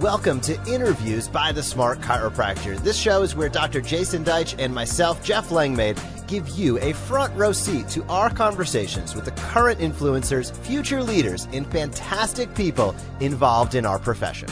Welcome to Interviews by the Smart Chiropractor. This show is where Dr. Jason Deitch and myself, Jeff Langmaid, give you a front row seat to our conversations with the current influencers, future leaders, and fantastic people involved in our profession.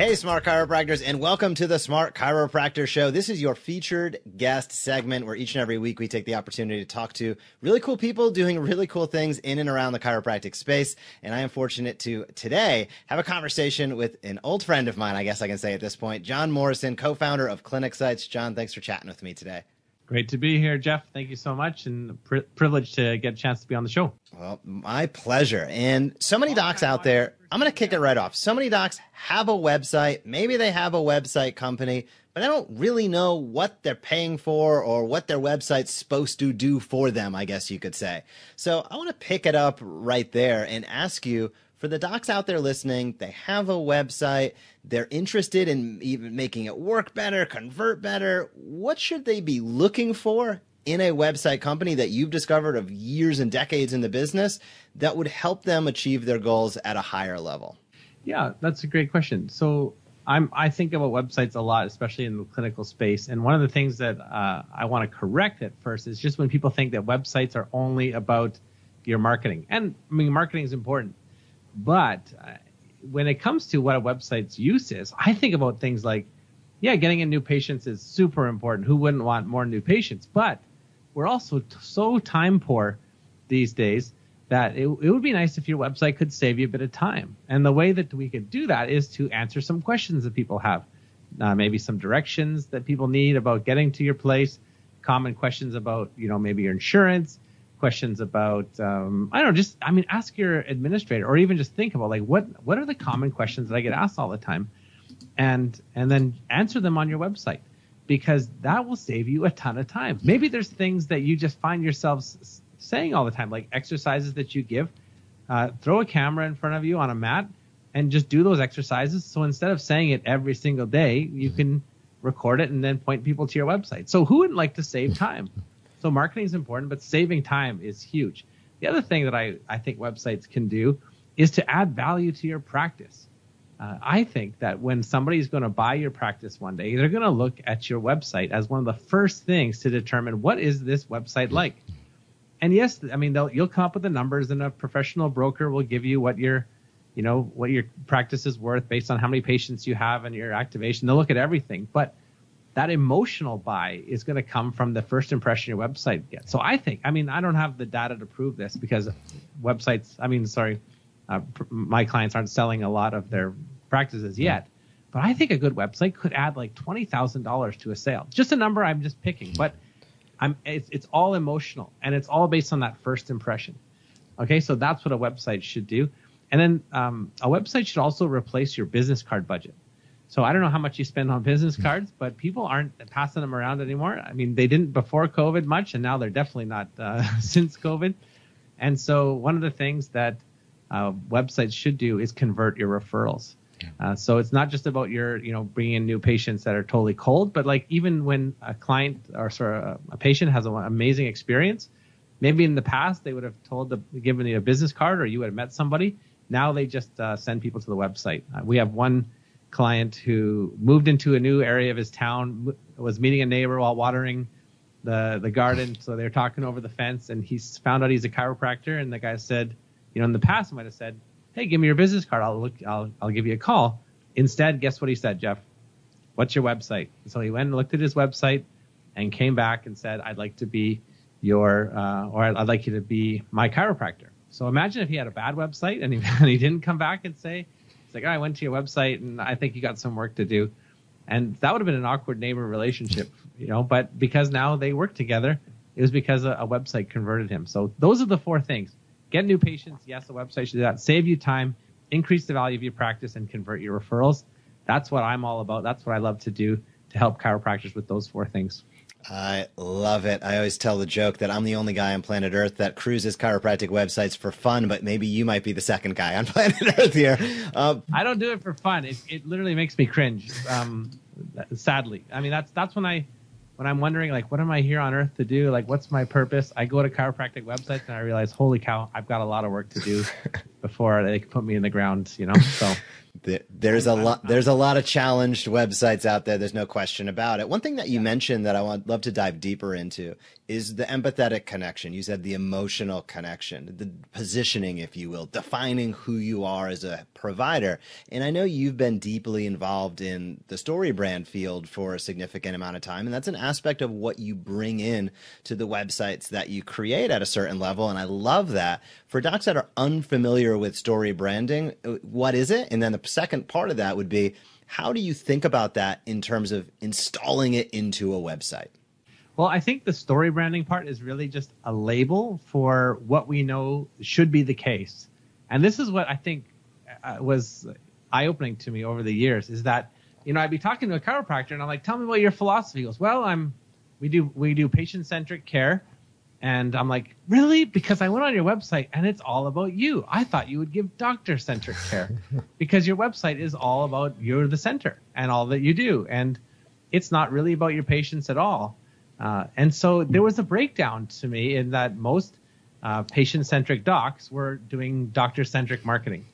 Hey, smart chiropractors, and welcome to the Smart Chiropractor Show. This is your featured guest segment where each and every week we take the opportunity to talk to really cool people doing really cool things in and around the chiropractic space. And I am fortunate to today have a conversation with an old friend of mine, I guess I can say at this point, Jon Morrison, co founder of Clinic Sites. John, thanks for chatting with me today. Great to be here, Jeff. Thank you so much, and pri- privileged to get a chance to be on the show. Well, my pleasure. And so many docs out there. I'm going to kick it right off. So many docs have a website. Maybe they have a website company, but I don't really know what they're paying for or what their website's supposed to do for them, I guess you could say. So I want to pick it up right there and ask you for the docs out there listening, they have a website, they're interested in even making it work better, convert better. What should they be looking for in a website company that you've discovered of years and decades in the business that would help them achieve their goals at a higher level? Yeah, that's a great question. So I'm, I think about websites a lot, especially in the clinical space. And one of the things that uh, I want to correct at first is just when people think that websites are only about your marketing. And I mean, marketing is important, but uh, when it comes to what a website's use is, I think about things like, yeah, getting in new patients is super important. Who wouldn't want more new patients? But we're also t- so time poor these days that it, it would be nice if your website could save you a bit of time. And the way that we could do that is to answer some questions that people have, uh, maybe some directions that people need about getting to your place, common questions about, you know, maybe your insurance, questions about um, I don't know, just I mean, ask your administrator, or even just think about like what what are the common questions that I get asked all the time, and and then answer them on your website because that will save you a ton of time. Maybe there's things that you just find yourselves saying all the time, like exercises that you give. Uh, throw a camera in front of you on a mat and just do those exercises. So instead of saying it every single day, you can record it and then point people to your website. So who wouldn't like to save time? So marketing is important, but saving time is huge. The other thing that I, I think websites can do is to add value to your practice. Uh, I think that when somebody's going to buy your practice one day, they're going to look at your website as one of the first things to determine what is this website like. And yes, I mean they'll you'll come up with the numbers, and a professional broker will give you what your, you know, what your practice is worth based on how many patients you have and your activation. They'll look at everything, but that emotional buy is going to come from the first impression your website gets. So I think, I mean, I don't have the data to prove this because websites, I mean, sorry, uh, pr- my clients aren't selling a lot of their practices yet, but I think a good website could add like twenty thousand dollars to a sale. Just a number I'm just picking, but I'm it's, it's all emotional and it's all based on that first impression. Okay, so that's what a website should do, and then um, a website should also replace your business card budget. So I don't know how much you spend on business cards, but people aren't passing them around anymore. I mean, they didn't before COVID much, and now they're definitely not uh, since COVID. And so one of the things that uh, websites should do is convert your referrals. Uh, so it's not just about your, you know, bringing in new patients that are totally cold, but like even when a client or sorry, a patient has an amazing experience, maybe in the past they would have told the given you a business card or you would have met somebody. Now they just uh, send people to the website. Uh, we have one client who moved into a new area of his town, was meeting a neighbor while watering the the garden. So they're talking over the fence, and he's found out he's a chiropractor. And the guy said, you know, in the past, he might have said, "Hey, give me your business card. I'll look. I'll I'll give you a call." Instead, guess what he said, Jeff? What's your website? So he went and looked at his website, and came back and said, "I'd like to be your, uh, or I'd like you to be my chiropractor." So imagine if he had a bad website and he, and he didn't come back and say, it's like, oh, I went to your website and I think you got some work to do. And that would have been an awkward neighbor relationship, you know, but because now they work together, it was because a, a website converted him. So those are the four things. Get new patients. Yes, a website should do that. Save you time, increase the value of your practice and convert your referrals. That's what I'm all about. That's what I love to do to help chiropractors with those four things. I love it. I always tell the joke that I'm the only guy on planet Earth that cruises chiropractic websites for fun, but maybe you might be the second guy on planet Earth here. Uh, I don't do it for fun. It, it literally makes me cringe. Um, sadly, I mean that's that's when I when I'm wondering like what am I here on Earth to do? Like what's my purpose? I go to chiropractic websites and I realize, holy cow, I've got a lot of work to do before they can put me in the ground. You know, so. There's a lot. There's a lot of challenged websites out there. There's no question about it. One thing that you mentioned that I want love to dive deeper into is the empathetic connection. You said the emotional connection, the positioning, if you will, defining who you are as a provider. And I know you've been deeply involved in the story brand field for a significant amount of time, and that's an aspect of what you bring in to the websites that you create at a certain level. And I love that. For docs that are unfamiliar with story branding, uh, what is it? And then the second part of that would be how do you think about that in terms of installing it into a website? Well, I think the story branding part is really just a label for what we know should be the case. And this is what I think uh, was eye opening to me over the years is that, you know, I'd be talking to a chiropractor and I'm like, tell me what your philosophy. He goes, well, I'm, we do, we do patient centric care. And I'm like, really? Because I went on your website and it's all about you. I thought you would give doctor centric care because your website is all about you're the center and all that you do. And it's not really about your patients at all. Uh, and so there was a breakdown to me in that most uh, patient centric docs were doing doctor centric marketing.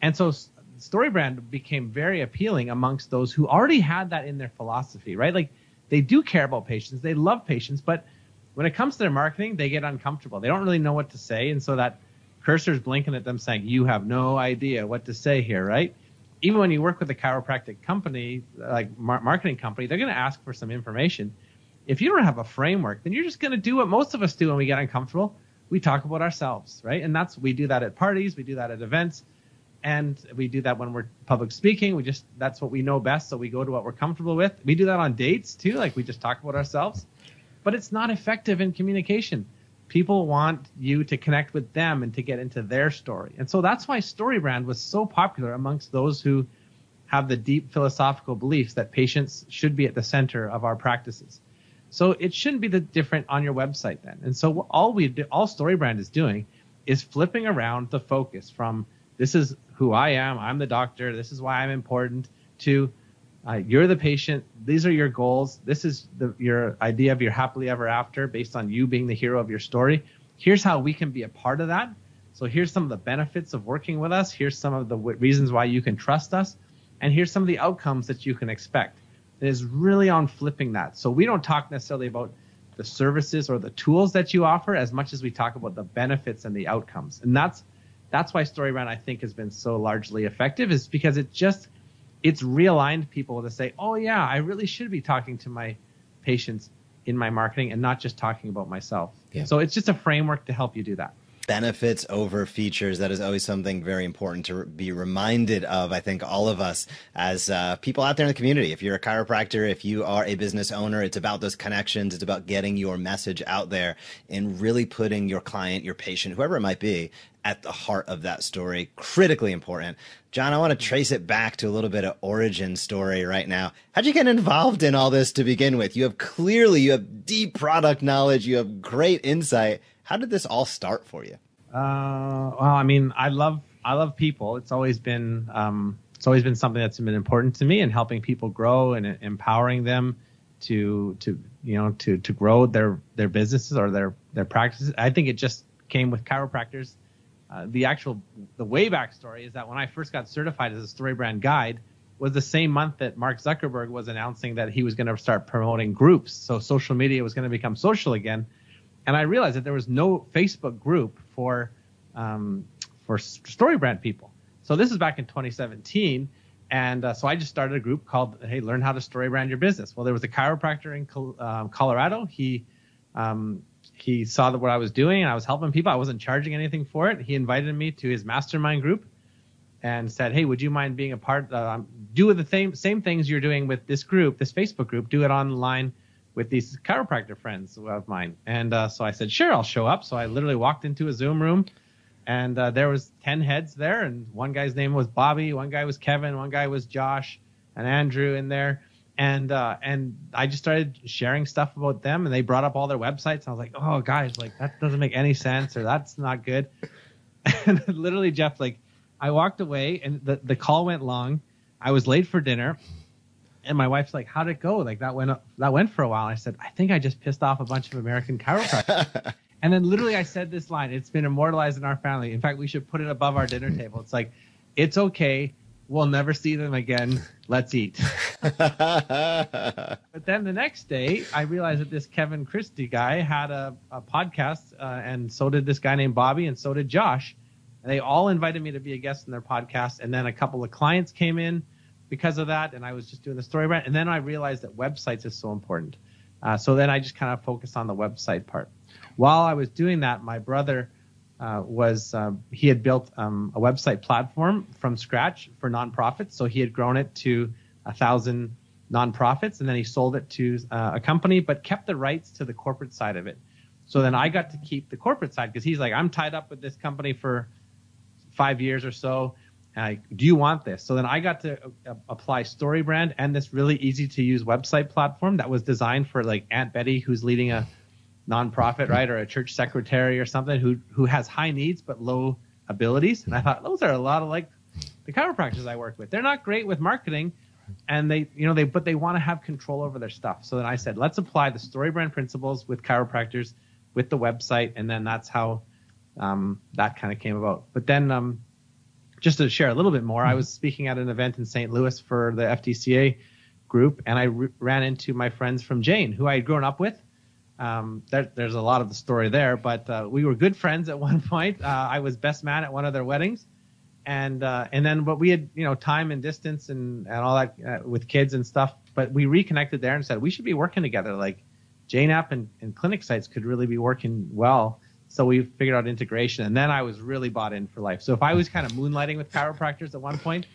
And so StoryBrand became very appealing amongst those who already had that in their philosophy, right? Like they do care about patients, they love patients, but when it comes to their marketing, they get uncomfortable. They don't really know what to say. And so that cursor's blinking at them saying, you have no idea what to say here, right? Even when you work with a chiropractic company, like mar- marketing company, they're going to ask for some information. If you don't have a framework, then you're just going to do what most of us do when we get uncomfortable. We talk about ourselves, right? And that's, we do that at parties. We do that at events and we do that when we're public speaking. We just, that's what we know best. So we go to what we're comfortable with. We do that on dates too. Like we just talk about ourselves but it's not effective in communication. People want you to connect with them and to get into their story. And so that's why StoryBrand was so popular amongst those who have the deep philosophical beliefs that patients should be at the center of our practices. So it shouldn't be the different on your website then. And so all we do, all StoryBrand is doing is flipping around the focus from this is who I am, I'm the doctor, this is why I'm important to uh, you're the patient. These are your goals. This is the, your idea of your happily ever after based on you being the hero of your story. Here's how we can be a part of that. So here's some of the benefits of working with us. Here's some of the w- reasons why you can trust us. And here's some of the outcomes that you can expect. It is really on flipping that. So we don't talk necessarily about the services or the tools that you offer as much as we talk about the benefits and the outcomes. And that's that's why StoryBrand I think has been so largely effective is because it just it's realigned people to say, oh yeah, I really should be talking to my patients in my marketing and not just talking about myself. Yeah. So it's just a framework to help you do that benefits over features. That is always something very important to be reminded of. I think all of us as uh, people out there in the community. If you're a chiropractor, if you are a business owner, it's about those connections. It's about getting your message out there and really putting your client, your patient, whoever it might be, at the heart of that story. Critically important. Jon, I want to trace it back to a little bit of origin story right now. How'd you get involved in all this to begin with? You have clearly, you have deep product knowledge. You have great insight. How did this all start for you? Uh, well, I mean, I love I love people. It's always been um, it's always been something that's been important to me, and helping people grow and empowering them to to you know to to grow their their businesses or their their practices. I think it just came with chiropractors. Uh, the actual the way back story is that when I first got certified as a story brand guide was the same month that Mark Zuckerberg was announcing that he was going to start promoting groups. So social media was going to become social again and I realized that there was no Facebook group for um, for StoryBrand people. So this is back in 2017, and uh, so I just started a group called "Hey, Learn How to StoryBrand Your Business." Well, there was a chiropractor in um, Colorado. He um, he saw that what I was doing, and I was helping people. I wasn't charging anything for it. He invited me to his mastermind group and said, "Hey, would you mind being a part? Uh, do the same same things you're doing with this group, this Facebook group. Do it online." With these chiropractor friends of mine. And uh, so I said, sure, I'll show up. So I literally walked into a Zoom room and uh, there was 10 heads there. And one guy's name was Bobby. One guy was Kevin. One guy was Josh and Andrew in there. And, uh, and I just started sharing stuff about them and they brought up all their websites. I was like, oh guys, like that doesn't make any sense or that's not good. And literally Jeff, like I walked away and the, the call went long. I was late for dinner and my wife's like, "How'd it go?" Like that went up, that went for a while. I said, "I think I just pissed off a bunch of American chiropractors." and then literally, I said this line. It's been immortalized in our family. In fact, we should put it above our dinner table. It's like, it's okay We'll never see them again. Let's eat. but then the next day, I realized that this Kevin Christie guy had a, a podcast, uh, and so did this guy named Bobby, and so did Josh. And they all invited me to be a guest in their podcast. And then a couple of clients came in because of that, and I was just doing the story brand. And then I realized that websites is so important. Uh, so then I just kind of focused on the website part. While I was doing that, my brother uh, was um, he had built um, a website platform from scratch for nonprofits. So he had grown it to a thousand nonprofits, and then he sold it to uh, a company, but kept the rights to the corporate side of it. So then I got to keep the corporate side because he's like, I'm tied up with this company for five years or so. I, do you want this? So then I got to uh, apply StoryBrand and this really easy to use website platform that was designed for like Aunt Betty, who's leading a nonprofit, right, or a church secretary or something who who has high needs but low abilities. And I thought those are a lot of like the chiropractors I work with. They're not great with marketing, and they you know they but they want to have control over their stuff. So then I said let's apply the StoryBrand principles with chiropractors with the website, and then that's how um, that kind of came about. But then um, just to share a little bit more, I was speaking at an event in St. Louis for the FDCA group, and I re- ran into my friends from Jane, who I had grown up with. Um, there, there's a lot of the story there, but uh, we were good friends at one point. Uh, I was best man at one of their weddings, and uh, and then but we had you know time and distance and and all that uh, with kids and stuff. But we reconnected there and said we should be working together. Like Jane app and, and clinic sites could really be working well so we figured out integration, and then I was really bought in for life. So if I was kind of moonlighting with chiropractors at one point,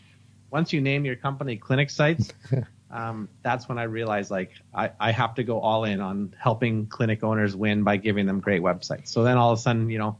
once you name your company Clinic Sites, um, that's when I realized like I, I have to go all in on helping clinic owners win by giving them great websites. So then all of a sudden, you know,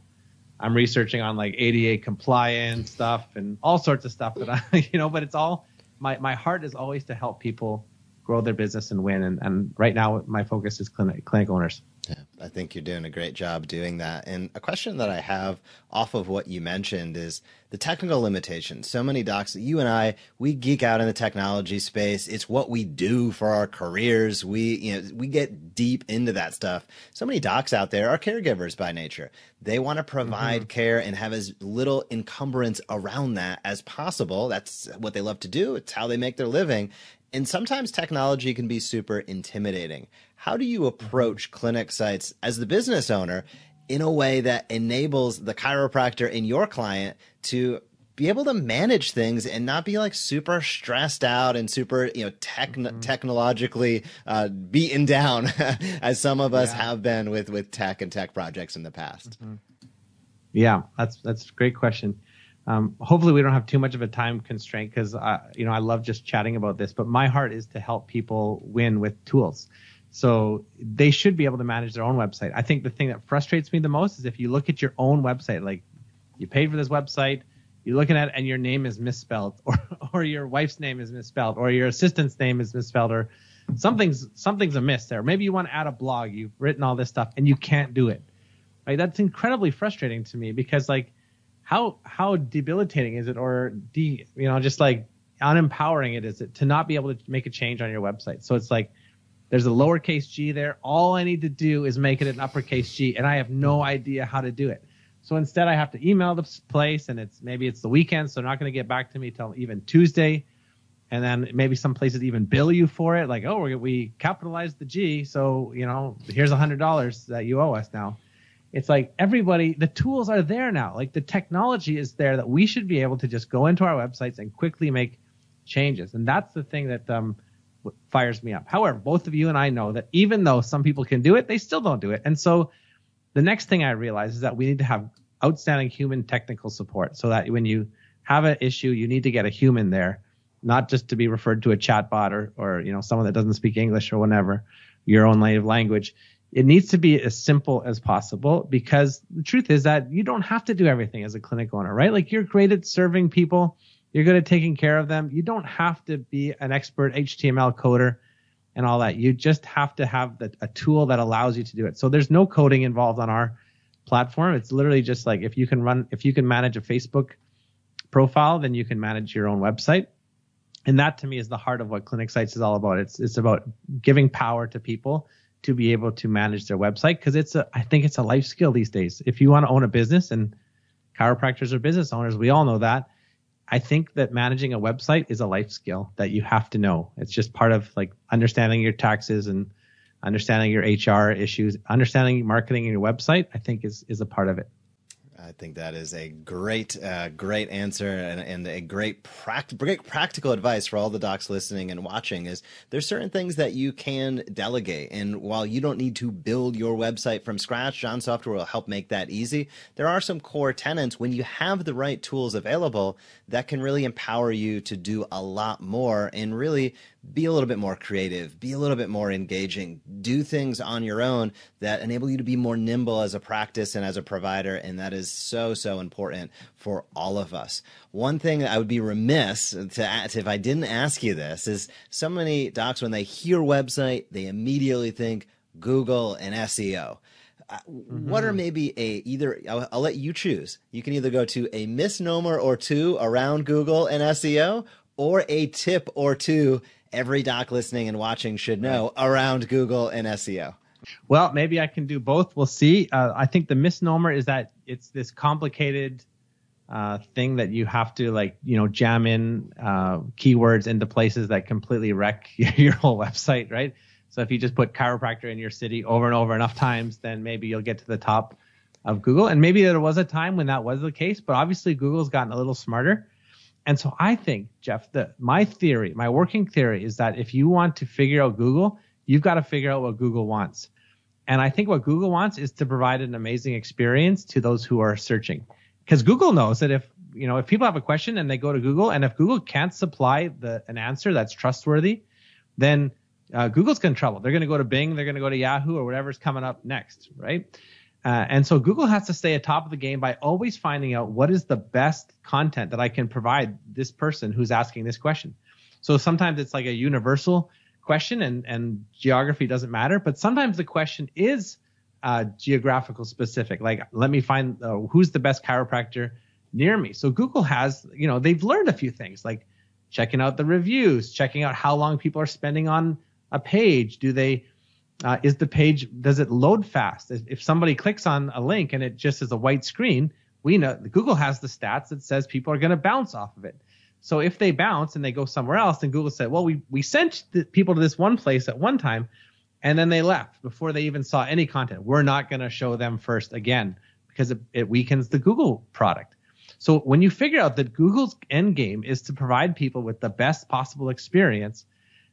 I'm researching on like ADA compliance stuff and all sorts of stuff that I, you know, but it's all my my heart is always to help people grow their business and win. And, and right now my focus is clinic clinic owners. Yeah, I think you're doing a great job doing that. And a question that I have off of what you mentioned is the technical limitations. So many docs, that you and I, we geek out in the technology space. It's what we do for our careers. We, you know, we get deep into that stuff. So many docs out there are caregivers by nature. They want to provide mm-hmm. care and have as little encumbrance around that as possible. That's what they love to do. It's how they make their living. And sometimes technology can be super intimidating. How do you approach clinic sites as the business owner in a way that enables the chiropractor in your client to be able to manage things and not be like super stressed out and super you know techn- mm-hmm. technologically uh, beaten down as some of us yeah. have been with with tech and tech projects in the past mm-hmm. yeah that's that's a great question um, hopefully we don't have too much of a time constraint because you know I love just chatting about this. But my heart is to help people win with tools. So they should be able to manage their own website. I think the thing that frustrates me the most is if you look at your own website, like you paid for this website, you're looking at it and your name is misspelled, or or your wife's name is misspelled, or your assistant's name is misspelled, or something's something's amiss there. Maybe you want to add a blog, you've written all this stuff and you can't do it. Right? That's incredibly frustrating to me because like how how debilitating is it or de you know just like unempowering it is it to not be able to make a change on your website so it's like there's a lowercase g there. All i need to do is make it an uppercase g and i have no idea how to do it. So instead i have to email the place and it's maybe it's the weekend so they're not going to get back to me till even tuesday. And then maybe some places even bill you for it like oh we capitalized the g so you know here's a hundred dollars that you owe us now. It's like everybody the tools are there now. Like the technology is there that we should be able to just go into our websites and quickly make changes. And that's the thing that um, fires me up. However both of you and i know that even though some people can do it they still don't do it. And so the next thing i realize is that we need to have outstanding human technical support so that when you have an issue you need to get a human there not just to be referred to a chatbot or or you know someone that doesn't speak english or whatever your own native language. It needs to be as simple as possible because the truth is that you don't have to do everything as a clinic owner, right? Like you're great at serving people, you're good at taking care of them. You don't have to be an expert HTML coder and all that. You just have to have the, a tool that allows you to do it. So there's no coding involved on our platform. It's literally just like if you can run, if you can manage a Facebook profile, then you can manage your own website. And that to me is the heart of what Clinic Sites is all about. It's it's about giving power to people to be able to manage their website because it's a I think it's a life skill these days. If you want to own a business and chiropractors are business owners, we all know that I think that managing a website is a life skill that you have to know. It's just part of like understanding your taxes and understanding your HR issues, understanding marketing in your website. I think is is a part of it. I think that is a great, uh, great answer and, and a great, pract- great practical advice for all the docs listening and watching. Is there's certain things that you can delegate, and while you don't need to build your website from scratch, John Software will help make that easy. There are some core tenants when you have the right tools available that can really empower you to do a lot more and really be a little bit more creative, be a little bit more engaging, do things on your own that enable you to be more nimble as a practice and as a provider. And that is so, so important for all of us. One thing that I would be remiss to ask if I didn't ask you this is so many docs, when they hear website, they immediately think Google and SEO. Uh, mm-hmm. What are maybe a either I'll, I'll, let you choose. You can either go to a misnomer or two around Google and SEO, or a tip or two every doc listening and watching should know around Google and SEO? Well, maybe I can do both. We'll see. Uh, I think the misnomer is that it's this complicated uh, thing that you have to like, you know, jam in uh, keywords into places that completely wreck your whole website, right? So if you just put chiropractor in your city over and over enough times, then maybe you'll get to the top of Google. And maybe there was a time when that was the case, but obviously Google's gotten a little smarter and so I think, Jeff, that my theory, my working theory is that if you want to figure out Google, you've got to figure out what Google wants. And I think what Google wants is to provide an amazing experience to those who are searching. Because Google knows that if, you know, if people have a question and they go to Google and if Google can't supply the, an answer that's trustworthy, then uh, Google's in trouble. They're going to go to Bing, they're going to go to Yahoo or whatever's coming up next, right? Uh, and so Google has to stay atop of the game by always finding out what is the best content that I can provide this person who's asking this question. So sometimes it's like a universal question and, and geography doesn't matter, but sometimes the question is uh, geographical specific. Like, let me find uh, who's the best chiropractor near me. So Google has, you know, they've learned a few things like checking out the reviews, checking out how long people are spending on a page. Do they uh, is the page does it load fast? If somebody clicks on a link and it just is a white screen, we know Google has the stats that says people are going to bounce off of it. So if they bounce and they go somewhere else, then Google said, well, we we sent people to this one place at one time, and then they left before they even saw any content. We're not going to show them first again because it, it weakens the Google product. So when you figure out that Google's end game is to provide people with the best possible experience,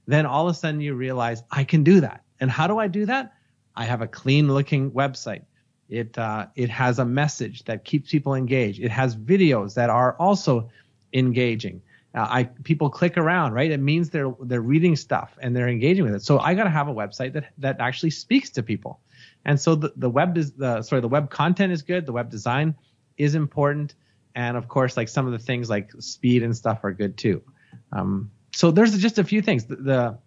then all of a sudden you realize I can do that. And how do I do that? I have a clean looking website. It uh, it has a message that keeps people engaged. It has videos that are also engaging. Uh, I people click around, right? It means they're they're reading stuff and they're engaging with it. So I got to have a website that that actually speaks to people. And so the the web is the sorry the web content is good. The web design is important, and of course like some of the things like speed and stuff are good too. Um, so there's just a few things. The, the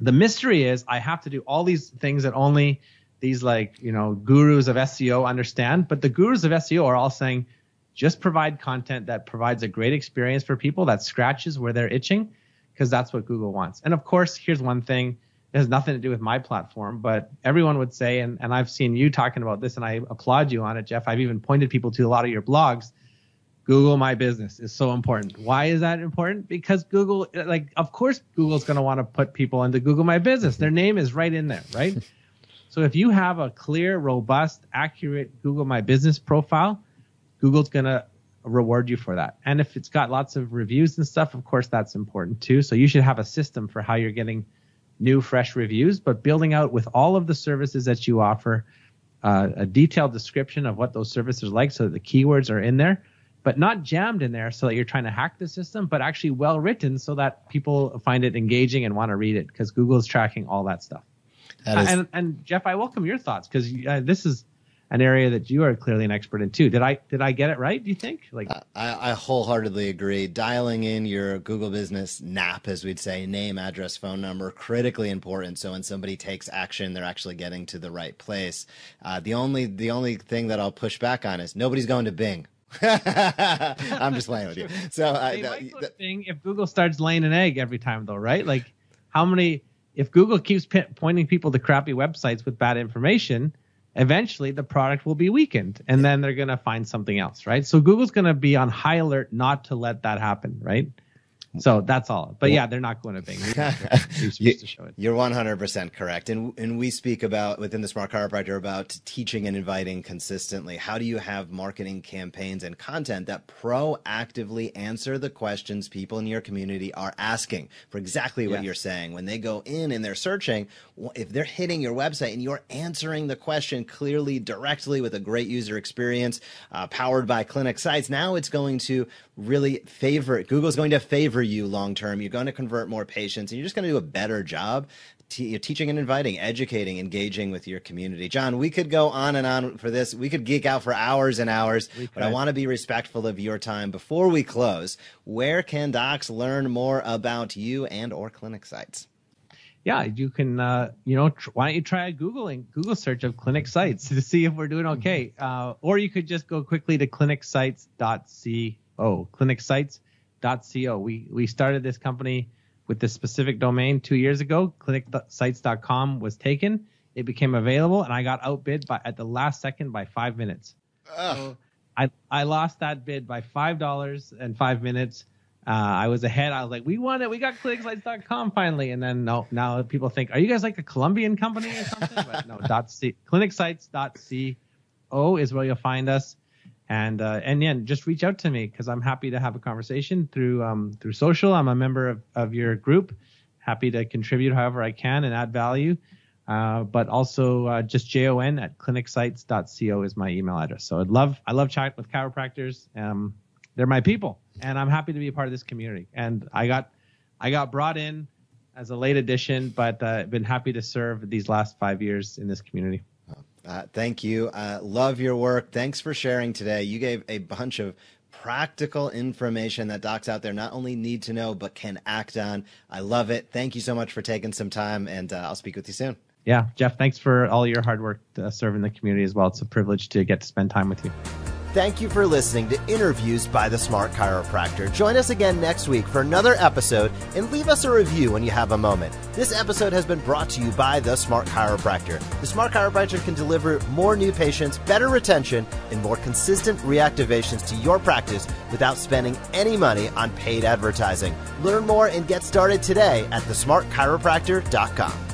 the mystery is I have to do all these things that only these like, you know, gurus of SEO understand, but the gurus of SEO are all saying just provide content that provides a great experience for people that scratches where they're itching because that's what Google wants. And of course, here's one thing it has nothing to do with my platform, but everyone would say, and, and I've seen you talking about this and I applaud you on it, Jeff. I've even pointed people to a lot of your blogs Google My Business is so important. Why is that important? Because Google, like, of course, Google's going to want to put people into Google My Business. Their name is right in there, right? so if you have a clear, robust, accurate Google My Business profile, Google's going to reward you for that. And if it's got lots of reviews and stuff, of course, that's important too. So you should have a system for how you're getting new, fresh reviews, but building out with all of the services that you offer, uh, a detailed description of what those services are like so that the keywords are in there but not jammed in there so that you're trying to hack the system, but actually well written so that people find it engaging and want to read it because Google is tracking all that stuff. That is... and, and Jeff, I welcome your thoughts because uh, this is an area that you are clearly an expert in too. Did I did I get it right? Do you think? Like, I, I wholeheartedly agree. Dialing in your Google Business NAP, as we'd say, name, address, phone number, critically important. So when somebody takes action, they're actually getting to the right place. Uh, the only the only thing that I'll push back on is nobody's going to Bing. I'm just playing with you. So uh, thing if Google starts laying an egg every time, though, right? Like, how many? If Google keeps p- pointing people to crappy websites with bad information, eventually the product will be weakened and then they're going to find something else, right? So Google's going to be on high alert not to let that happen, right? So that's all. But yeah, they're not going to Bing. You're 100% correct. And, and we speak about within the Smart Chiropractor about teaching and inviting consistently. How do you have marketing campaigns and content that proactively answer the questions people in your community are asking for exactly what yes. you're saying? When they go in and they're searching, if they're hitting your website and you're answering the question clearly, directly with a great user experience, uh, powered by Clinic Sites, now it's going to really favor Google's going to favor you long term. You're going to convert more patients and you're just going to do a better job te- teaching and inviting, educating, engaging with your community. Jon, we could go on and on for this. We could geek out for hours and hours, but I want to be respectful of your time. Before we close, where can docs learn more about you and or clinic sites? yeah, you can, uh, you know, tr- why don't you try a Googling Google search of clinic sites to see if we're doing okay, uh, or you could just go quickly to clinicsites.co oh, clinicsites.co. We we started this company with this specific domain two years ago. Clinicsites.com was taken. It became available, and I got outbid by at the last second by five minutes. So I I lost that bid by five dollars and five minutes. Uh, I was ahead. I was like, we won it. We got clinicsites.com finally. And then no, now people think, are you guys like a Colombian company or something? but no, dot c clinicsites.co is where you'll find us and uh, and yeah, just reach out to me because I'm happy to have a conversation through um, through social. I'm a member of, of your group, happy to contribute however I can and add value. Uh, but also uh, just jon at clinicsites.co is my email address. So I'd love I love chatting with chiropractors. Um, they're my people, and I'm happy to be a part of this community. And I got I got brought in as a late addition, but uh, been happy to serve these last five years in this community. Uh, thank you. Uh, love your work. Thanks for sharing today. You gave a bunch of practical information that docs out there not only need to know, but can act on. I love it. Thank you so much for taking some time, and uh, I'll speak with you soon. Yeah, Jeff, thanks for all your hard work uh, serving the community as well. It's a privilege to get to spend time with you. Thank you for listening to Interviews by the Smart Chiropractor. Join us again next week for another episode and leave us a review when you have a moment. This episode has been brought to you by the Smart Chiropractor. The Smart Chiropractor can deliver more new patients, better retention, and more consistent reactivations to your practice without spending any money on paid advertising. Learn more and get started today at thesmartchiropractor.com.